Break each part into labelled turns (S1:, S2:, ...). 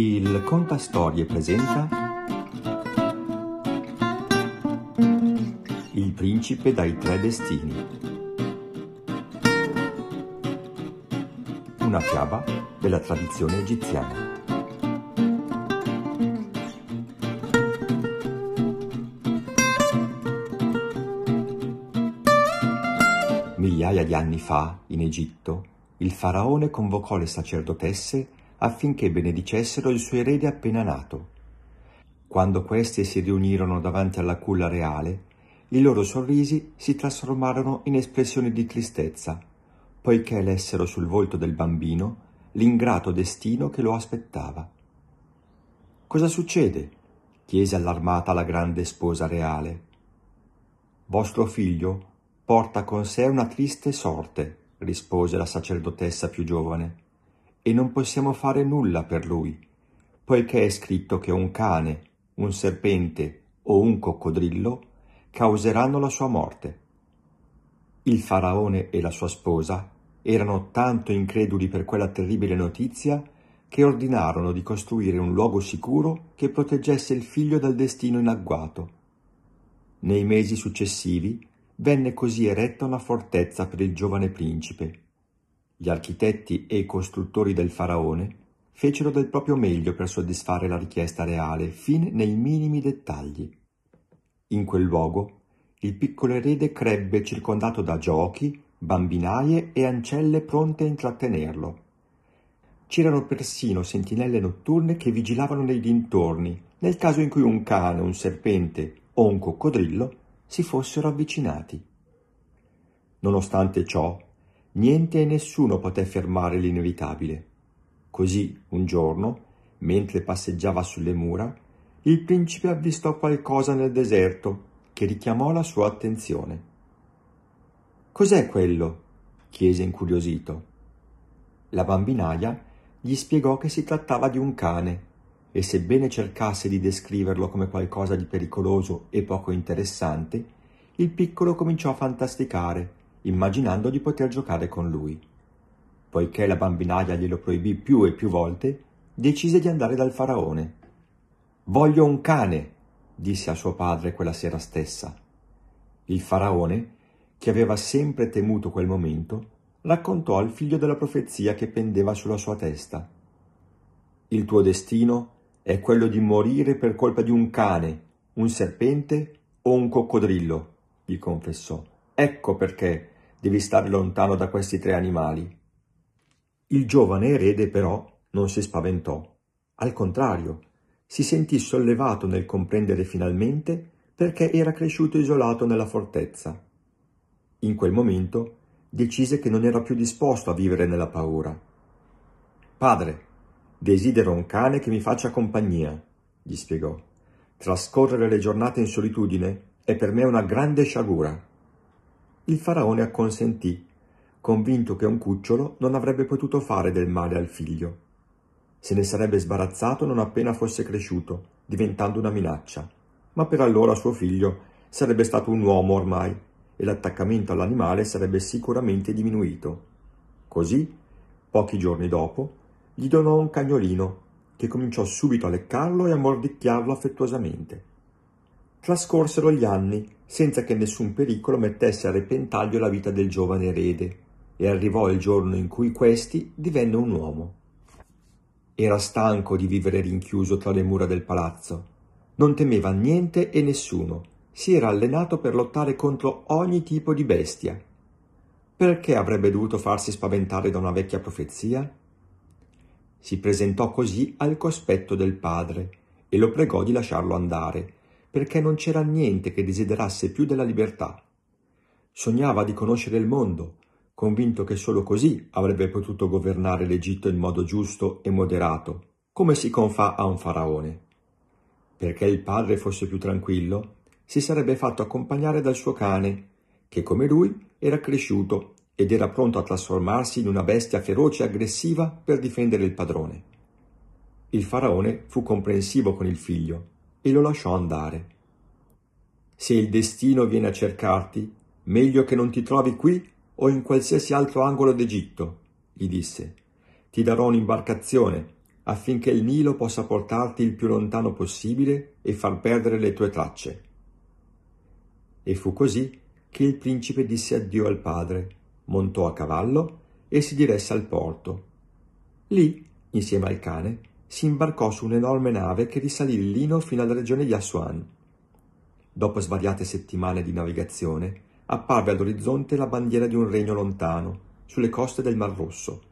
S1: Il Contastorie presenta Il principe dai tre destini. Una fiaba della tradizione egiziana. Migliaia di anni fa, in Egitto, il faraone convocò le sacerdotesse affinché benedicessero il suo erede appena nato. Quando queste si riunirono davanti alla culla reale, i loro sorrisi si trasformarono in espressioni di tristezza, poiché lessero sul volto del bambino l'ingrato destino che lo aspettava. Cosa succede? chiese allarmata la grande sposa reale. Vostro figlio porta con sé una triste sorte, rispose la sacerdotessa più giovane, e non possiamo fare nulla per lui, poiché è scritto che un cane, un serpente o un coccodrillo causeranno la sua morte. Il faraone e la sua sposa erano tanto increduli per quella terribile notizia che ordinarono di costruire un luogo sicuro che proteggesse il figlio dal destino in agguato. Nei mesi successivi venne così eretta una fortezza per il giovane principe. Gli architetti e i costruttori del faraone fecero del proprio meglio per soddisfare la richiesta reale fin nei minimi dettagli. In quel luogo il piccolo erede crebbe circondato da giochi, bambinaie e ancelle pronte a intrattenerlo. C'erano persino sentinelle notturne che vigilavano nei dintorni nel caso in cui un cane, un serpente o un coccodrillo si fossero avvicinati. Nonostante ciò, niente e nessuno poté fermare l'inevitabile. Così, un giorno, mentre passeggiava sulle mura, il principe avvistò qualcosa nel deserto che richiamò la sua attenzione. Cos'è quello? chiese incuriosito. La bambinaia gli spiegò che si trattava di un cane e sebbene cercasse di descriverlo come qualcosa di pericoloso e poco interessante, il piccolo cominciò a fantasticare, immaginando di poter giocare con lui. Poiché la bambinaia glielo proibì più e più volte, decise di andare dal faraone. Voglio un cane, disse a suo padre quella sera stessa. Il faraone, che aveva sempre temuto quel momento, raccontò al figlio della profezia che pendeva sulla sua testa. Il tuo destino è quello di morire per colpa di un cane, un serpente o un coccodrillo, gli confessò. Ecco perché devi stare lontano da questi tre animali. Il giovane erede però non si spaventò. Al contrario, si sentì sollevato nel comprendere finalmente perché era cresciuto isolato nella fortezza. In quel momento decise che non era più disposto a vivere nella paura. Padre, Desidero un cane che mi faccia compagnia, gli spiegò. Trascorrere le giornate in solitudine è per me una grande sciagura. Il faraone acconsentì, convinto che un cucciolo non avrebbe potuto fare del male al figlio. Se ne sarebbe sbarazzato non appena fosse cresciuto, diventando una minaccia. Ma per allora suo figlio sarebbe stato un uomo ormai e l'attaccamento all'animale sarebbe sicuramente diminuito. Così, pochi giorni dopo, gli donò un cagnolino, che cominciò subito a leccarlo e a mordicchiarlo affettuosamente. Trascorsero gli anni senza che nessun pericolo mettesse a repentaglio la vita del giovane erede, e arrivò il giorno in cui questi divenne un uomo. Era stanco di vivere rinchiuso tra le mura del palazzo. Non temeva niente e nessuno. Si era allenato per lottare contro ogni tipo di bestia. Perché avrebbe dovuto farsi spaventare da una vecchia profezia? Si presentò così al cospetto del padre e lo pregò di lasciarlo andare, perché non c'era niente che desiderasse più della libertà. Sognava di conoscere il mondo, convinto che solo così avrebbe potuto governare l'Egitto in modo giusto e moderato, come si confà a un faraone. Perché il padre fosse più tranquillo, si sarebbe fatto accompagnare dal suo cane, che come lui era cresciuto ed era pronto a trasformarsi in una bestia feroce e aggressiva per difendere il padrone. Il faraone fu comprensivo con il figlio e lo lasciò andare. Se il destino viene a cercarti, meglio che non ti trovi qui o in qualsiasi altro angolo d'Egitto, gli disse. Ti darò un'imbarcazione affinché il Nilo possa portarti il più lontano possibile e far perdere le tue tracce. E fu così che il principe disse addio al padre, montò a cavallo e si diresse al porto. Lì, insieme al cane, si imbarcò su un'enorme nave che risalì il Lino fino alla regione di Assuan. Dopo svariate settimane di navigazione, apparve all'orizzonte la bandiera di un regno lontano, sulle coste del Mar Rosso.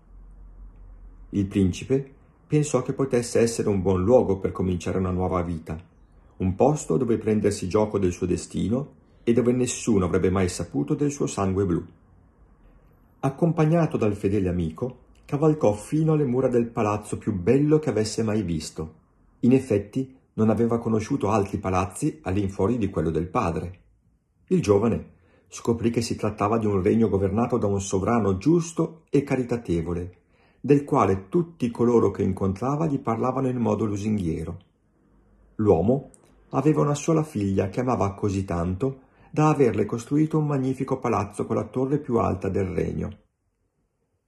S1: Il principe pensò che potesse essere un buon luogo per cominciare una nuova vita, un posto dove prendersi gioco del suo destino e dove nessuno avrebbe mai saputo del suo sangue blu. Accompagnato dal fedele amico, cavalcò fino alle mura del palazzo più bello che avesse mai visto. In effetti non aveva conosciuto altri palazzi all'infuori di quello del padre. Il giovane scoprì che si trattava di un regno governato da un sovrano giusto e caritatevole, del quale tutti coloro che incontrava gli parlavano in modo lusinghiero. L'uomo aveva una sola figlia che amava così tanto da averle costruito un magnifico palazzo con la torre più alta del regno.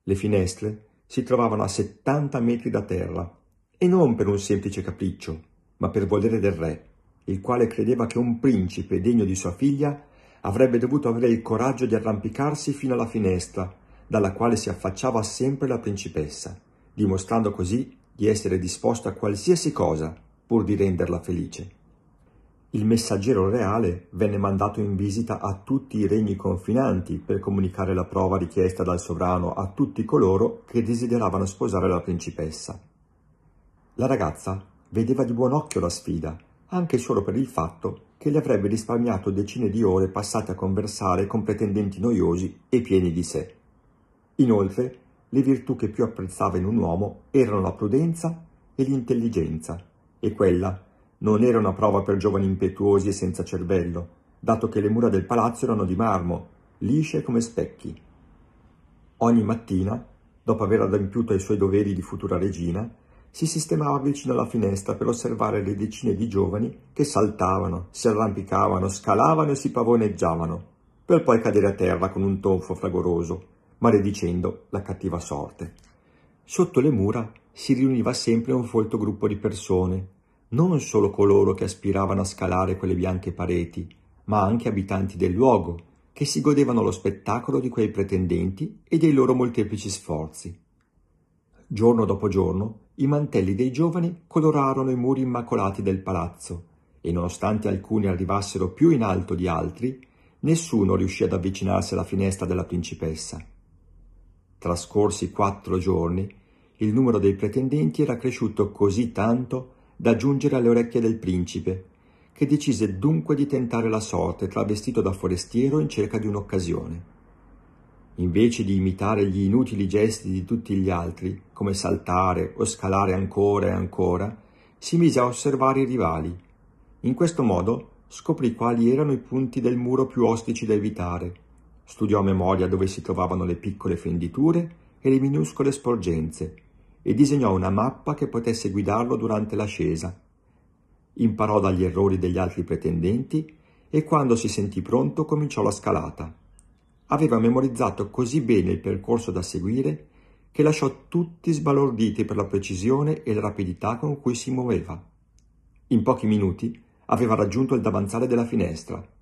S1: Le finestre si trovavano a settanta metri da terra, e non per un semplice capriccio, ma per volere del re, il quale credeva che un principe degno di sua figlia avrebbe dovuto avere il coraggio di arrampicarsi fino alla finestra dalla quale si affacciava sempre la principessa, dimostrando così di essere disposto a qualsiasi cosa pur di renderla felice. Il messaggero reale venne mandato in visita a tutti i regni confinanti per comunicare la prova richiesta dal sovrano a tutti coloro che desideravano sposare la principessa. La ragazza vedeva di buon occhio la sfida, anche solo per il fatto che le avrebbe risparmiato decine di ore passate a conversare con pretendenti noiosi e pieni di sé. Inoltre, le virtù che più apprezzava in un uomo erano la prudenza e l'intelligenza, e quella non era una prova per giovani impetuosi e senza cervello, dato che le mura del palazzo erano di marmo, lisce come specchi. Ogni mattina, dopo aver adempiuto i suoi doveri di futura regina, si sistemava vicino alla finestra per osservare le decine di giovani che saltavano, si arrampicavano, scalavano e si pavoneggiavano, per poi cadere a terra con un tonfo fragoroso, maledicendo la cattiva sorte. Sotto le mura si riuniva sempre un folto gruppo di persone, non solo coloro che aspiravano a scalare quelle bianche pareti, ma anche abitanti del luogo, che si godevano lo spettacolo di quei pretendenti e dei loro molteplici sforzi. Giorno dopo giorno i mantelli dei giovani colorarono i muri immacolati del palazzo, e nonostante alcuni arrivassero più in alto di altri, nessuno riuscì ad avvicinarsi alla finestra della principessa. Trascorsi quattro giorni, il numero dei pretendenti era cresciuto così tanto da giungere alle orecchie del principe, che decise dunque di tentare la sorte travestito da forestiero in cerca di un'occasione. Invece di imitare gli inutili gesti di tutti gli altri, come saltare o scalare ancora e ancora, si mise a osservare i rivali. In questo modo scoprì quali erano i punti del muro più ostici da evitare Studiò a memoria dove si trovavano le piccole fenditure e le minuscole sporgenze e disegnò una mappa che potesse guidarlo durante l'ascesa. Imparò dagli errori degli altri pretendenti e quando si sentì pronto cominciò la scalata. Aveva memorizzato così bene il percorso da seguire che lasciò tutti sbalorditi per la precisione e la rapidità con cui si muoveva. In pochi minuti aveva raggiunto il davanzale della finestra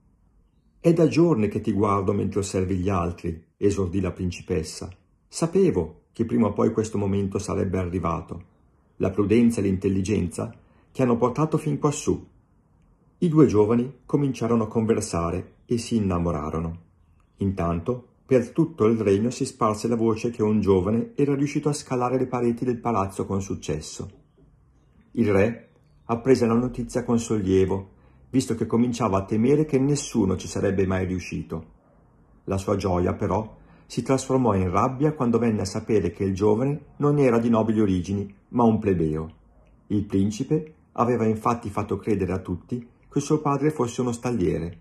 S1: è da giorni che ti guardo mentre osservi gli altri, esordì la principessa. Sapevo che prima o poi questo momento sarebbe arrivato. La prudenza e l'intelligenza ti hanno portato fin quassù. I due giovani cominciarono a conversare e si innamorarono. Intanto, per tutto il regno si sparse la voce che un giovane era riuscito a scalare le pareti del palazzo con successo. Il re apprese la notizia con sollievo visto che cominciava a temere che nessuno ci sarebbe mai riuscito. La sua gioia, però, si trasformò in rabbia quando venne a sapere che il giovane non era di nobili origini, ma un plebeo. Il principe aveva infatti fatto credere a tutti che suo padre fosse uno stalliere.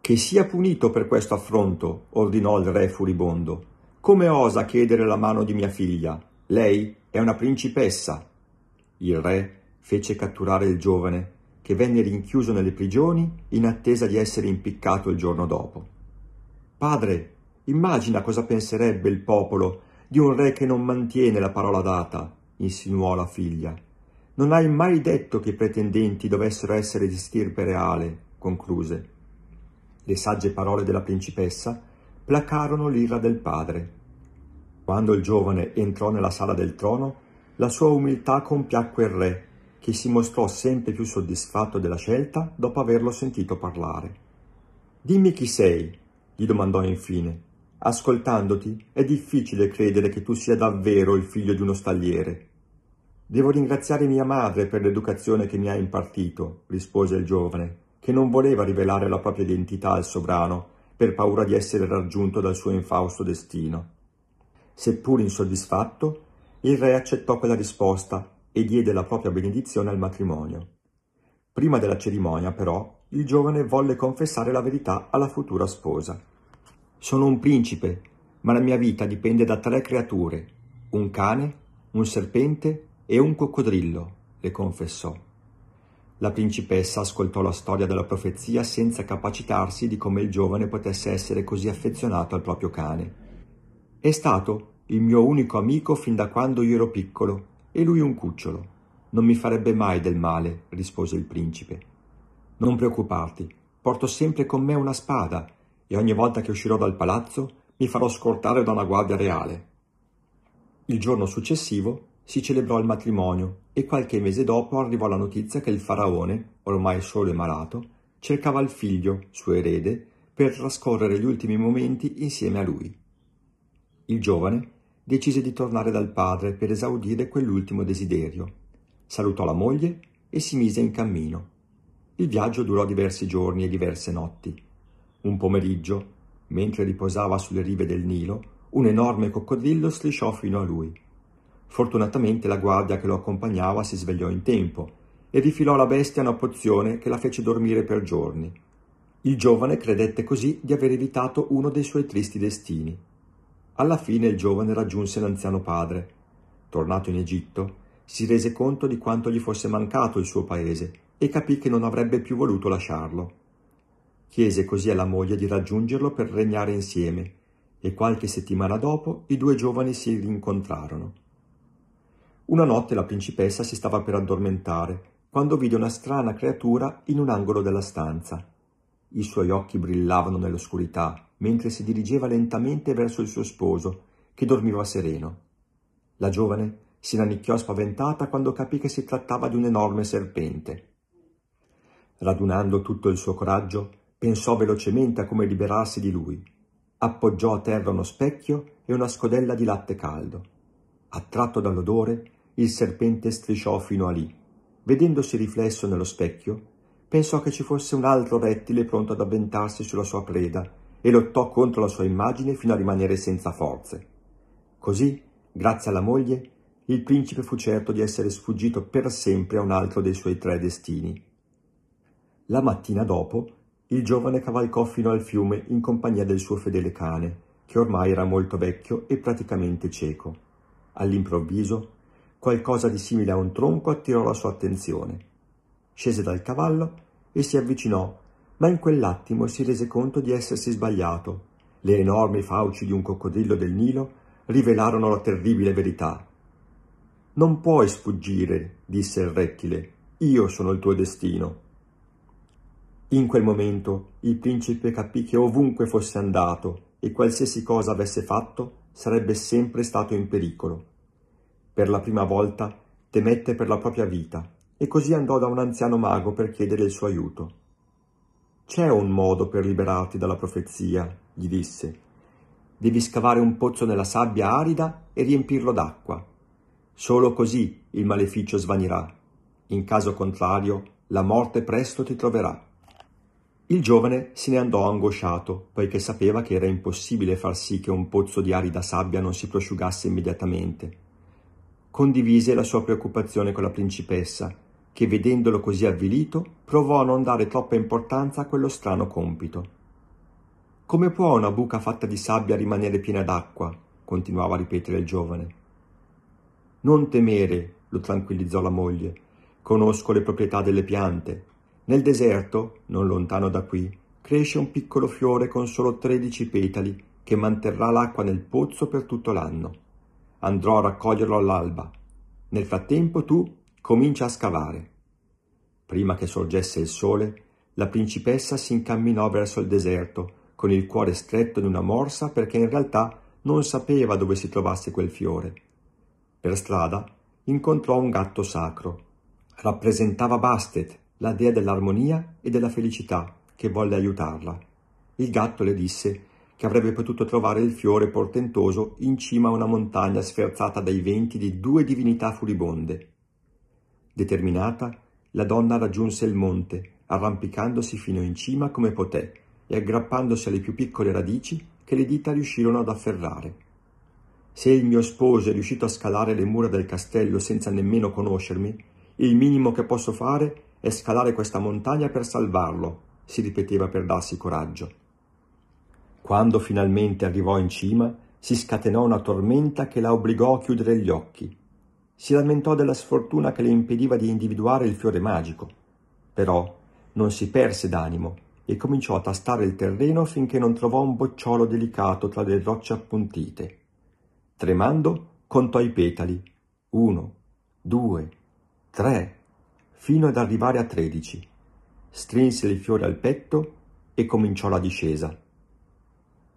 S1: Che sia punito per questo affronto, ordinò il re furibondo. Come osa chiedere la mano di mia figlia? Lei è una principessa. Il re fece catturare il giovane che venne rinchiuso nelle prigioni in attesa di essere impiccato il giorno dopo. Padre, immagina cosa penserebbe il popolo di un re che non mantiene la parola data, insinuò la figlia. Non hai mai detto che i pretendenti dovessero essere di stirpe reale, concluse. Le sagge parole della principessa placarono l'ira del padre. Quando il giovane entrò nella sala del trono, la sua umiltà compiacque il re, che si mostrò sempre più soddisfatto della scelta dopo averlo sentito parlare. Dimmi chi sei, gli domandò infine. Ascoltandoti è difficile credere che tu sia davvero il figlio di uno stagliere. Devo ringraziare mia madre per l'educazione che mi ha impartito, rispose il giovane, che non voleva rivelare la propria identità al sovrano per paura di essere raggiunto dal suo infausto destino. Seppur insoddisfatto, il re accettò quella risposta e diede la propria benedizione al matrimonio. Prima della cerimonia, però, il giovane volle confessare la verità alla futura sposa. Sono un principe, ma la mia vita dipende da tre creature, un cane, un serpente e un coccodrillo, le confessò. La principessa ascoltò la storia della profezia senza capacitarsi di come il giovane potesse essere così affezionato al proprio cane. È stato il mio unico amico fin da quando io ero piccolo e lui un cucciolo. Non mi farebbe mai del male, rispose il principe. Non preoccuparti, porto sempre con me una spada e ogni volta che uscirò dal palazzo mi farò scortare da una guardia reale. Il giorno successivo si celebrò il matrimonio e qualche mese dopo arrivò la notizia che il faraone, ormai solo e malato, cercava il figlio, suo erede, per trascorrere gli ultimi momenti insieme a lui. Il giovane decise di tornare dal padre per esaudire quell'ultimo desiderio. Salutò la moglie e si mise in cammino. Il viaggio durò diversi giorni e diverse notti. Un pomeriggio, mentre riposava sulle rive del Nilo, un enorme coccodrillo strisciò fino a lui. Fortunatamente la guardia che lo accompagnava si svegliò in tempo e rifilò alla bestia una pozione che la fece dormire per giorni. Il giovane credette così di aver evitato uno dei suoi tristi destini. Alla fine il giovane raggiunse l'anziano padre. Tornato in Egitto, si rese conto di quanto gli fosse mancato il suo paese e capì che non avrebbe più voluto lasciarlo. Chiese così alla moglie di raggiungerlo per regnare insieme e qualche settimana dopo i due giovani si rincontrarono. Una notte la principessa si stava per addormentare quando vide una strana creatura in un angolo della stanza. I suoi occhi brillavano nell'oscurità mentre si dirigeva lentamente verso il suo sposo, che dormiva sereno. La giovane si rannicchiò spaventata quando capì che si trattava di un enorme serpente. Radunando tutto il suo coraggio, pensò velocemente a come liberarsi di lui. Appoggiò a terra uno specchio e una scodella di latte caldo. Attratto dall'odore, il serpente strisciò fino a lì. Vedendosi riflesso nello specchio, pensò che ci fosse un altro rettile pronto ad avventarsi sulla sua preda e lottò contro la sua immagine fino a rimanere senza forze. Così, grazie alla moglie, il principe fu certo di essere sfuggito per sempre a un altro dei suoi tre destini. La mattina dopo, il giovane cavalcò fino al fiume in compagnia del suo fedele cane, che ormai era molto vecchio e praticamente cieco. All'improvviso, qualcosa di simile a un tronco attirò la sua attenzione. Scese dal cavallo e si avvicinò ma in quell'attimo si rese conto di essersi sbagliato. Le enormi fauci di un coccodrillo del Nilo rivelarono la terribile verità. Non puoi sfuggire, disse il rettile, io sono il tuo destino. In quel momento il principe capì che ovunque fosse andato e qualsiasi cosa avesse fatto sarebbe sempre stato in pericolo. Per la prima volta temette per la propria vita e così andò da un anziano mago per chiedere il suo aiuto. C'è un modo per liberarti dalla profezia, gli disse. Devi scavare un pozzo nella sabbia arida e riempirlo d'acqua. Solo così il maleficio svanirà. In caso contrario, la morte presto ti troverà. Il giovane se ne andò angosciato, poiché sapeva che era impossibile far sì che un pozzo di arida sabbia non si prosciugasse immediatamente. Condivise la sua preoccupazione con la principessa che vedendolo così avvilito provò a non dare troppa importanza a quello strano compito. Come può una buca fatta di sabbia rimanere piena d'acqua? continuava a ripetere il giovane. Non temere, lo tranquillizzò la moglie. Conosco le proprietà delle piante. Nel deserto, non lontano da qui, cresce un piccolo fiore con solo tredici petali che manterrà l'acqua nel pozzo per tutto l'anno. Andrò a raccoglierlo all'alba. Nel frattempo tu comincia a scavare. Prima che sorgesse il sole, la principessa si incamminò verso il deserto, con il cuore stretto in una morsa perché in realtà non sapeva dove si trovasse quel fiore. Per strada incontrò un gatto sacro. Rappresentava Bastet, la dea dell'armonia e della felicità, che volle aiutarla. Il gatto le disse che avrebbe potuto trovare il fiore portentoso in cima a una montagna sferzata dai venti di due divinità furibonde. Determinata, la donna raggiunse il monte, arrampicandosi fino in cima come poté e aggrappandosi alle più piccole radici che le dita riuscirono ad afferrare. Se il mio sposo è riuscito a scalare le mura del castello senza nemmeno conoscermi, il minimo che posso fare è scalare questa montagna per salvarlo, si ripeteva per darsi coraggio. Quando finalmente arrivò in cima, si scatenò una tormenta che la obbligò a chiudere gli occhi. Si lamentò della sfortuna che le impediva di individuare il fiore magico. Però non si perse d'animo e cominciò a tastare il terreno finché non trovò un bocciolo delicato tra le rocce appuntite. Tremando, contò i petali. Uno, due, tre, fino ad arrivare a tredici. Strinse il fiore al petto e cominciò la discesa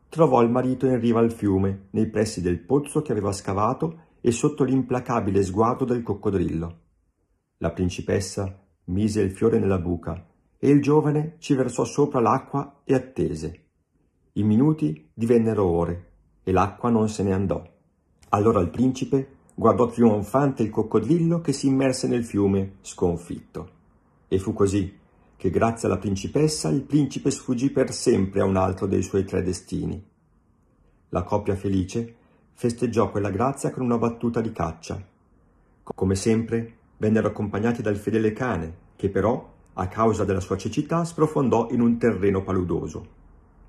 S1: trovò il marito in riva al fiume, nei pressi del pozzo che aveva scavato e sotto l'implacabile sguardo del coccodrillo. La principessa mise il fiore nella buca e il giovane ci versò sopra l'acqua e attese. I minuti divennero ore e l'acqua non se ne andò. Allora il principe guardò trionfante il coccodrillo che si immerse nel fiume, sconfitto. E fu così che grazie alla principessa il principe sfuggì per sempre a un altro dei suoi tre destini. La coppia felice festeggiò quella grazia con una battuta di caccia. Come sempre, vennero accompagnati dal fedele cane, che però, a causa della sua cecità, sprofondò in un terreno paludoso.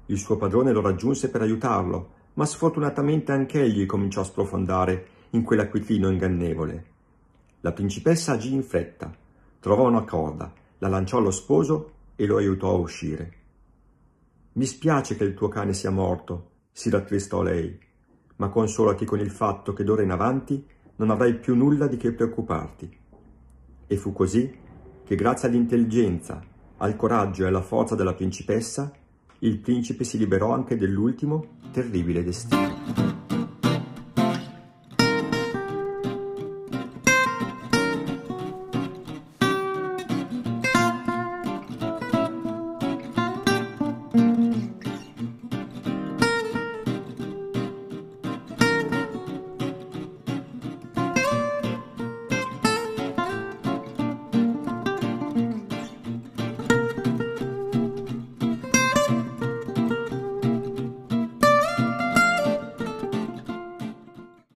S1: Il suo padrone lo raggiunse per aiutarlo, ma sfortunatamente anch'egli cominciò a sprofondare in quell'acquitino ingannevole. La principessa agì in fretta, trovò una corda, la lanciò allo sposo e lo aiutò a uscire. Mi spiace che il tuo cane sia morto, si rattristò lei, ma consolati con il fatto che d'ora in avanti non avrai più nulla di che preoccuparti. E fu così che grazie all'intelligenza, al coraggio e alla forza della principessa, il principe si liberò anche dell'ultimo terribile destino.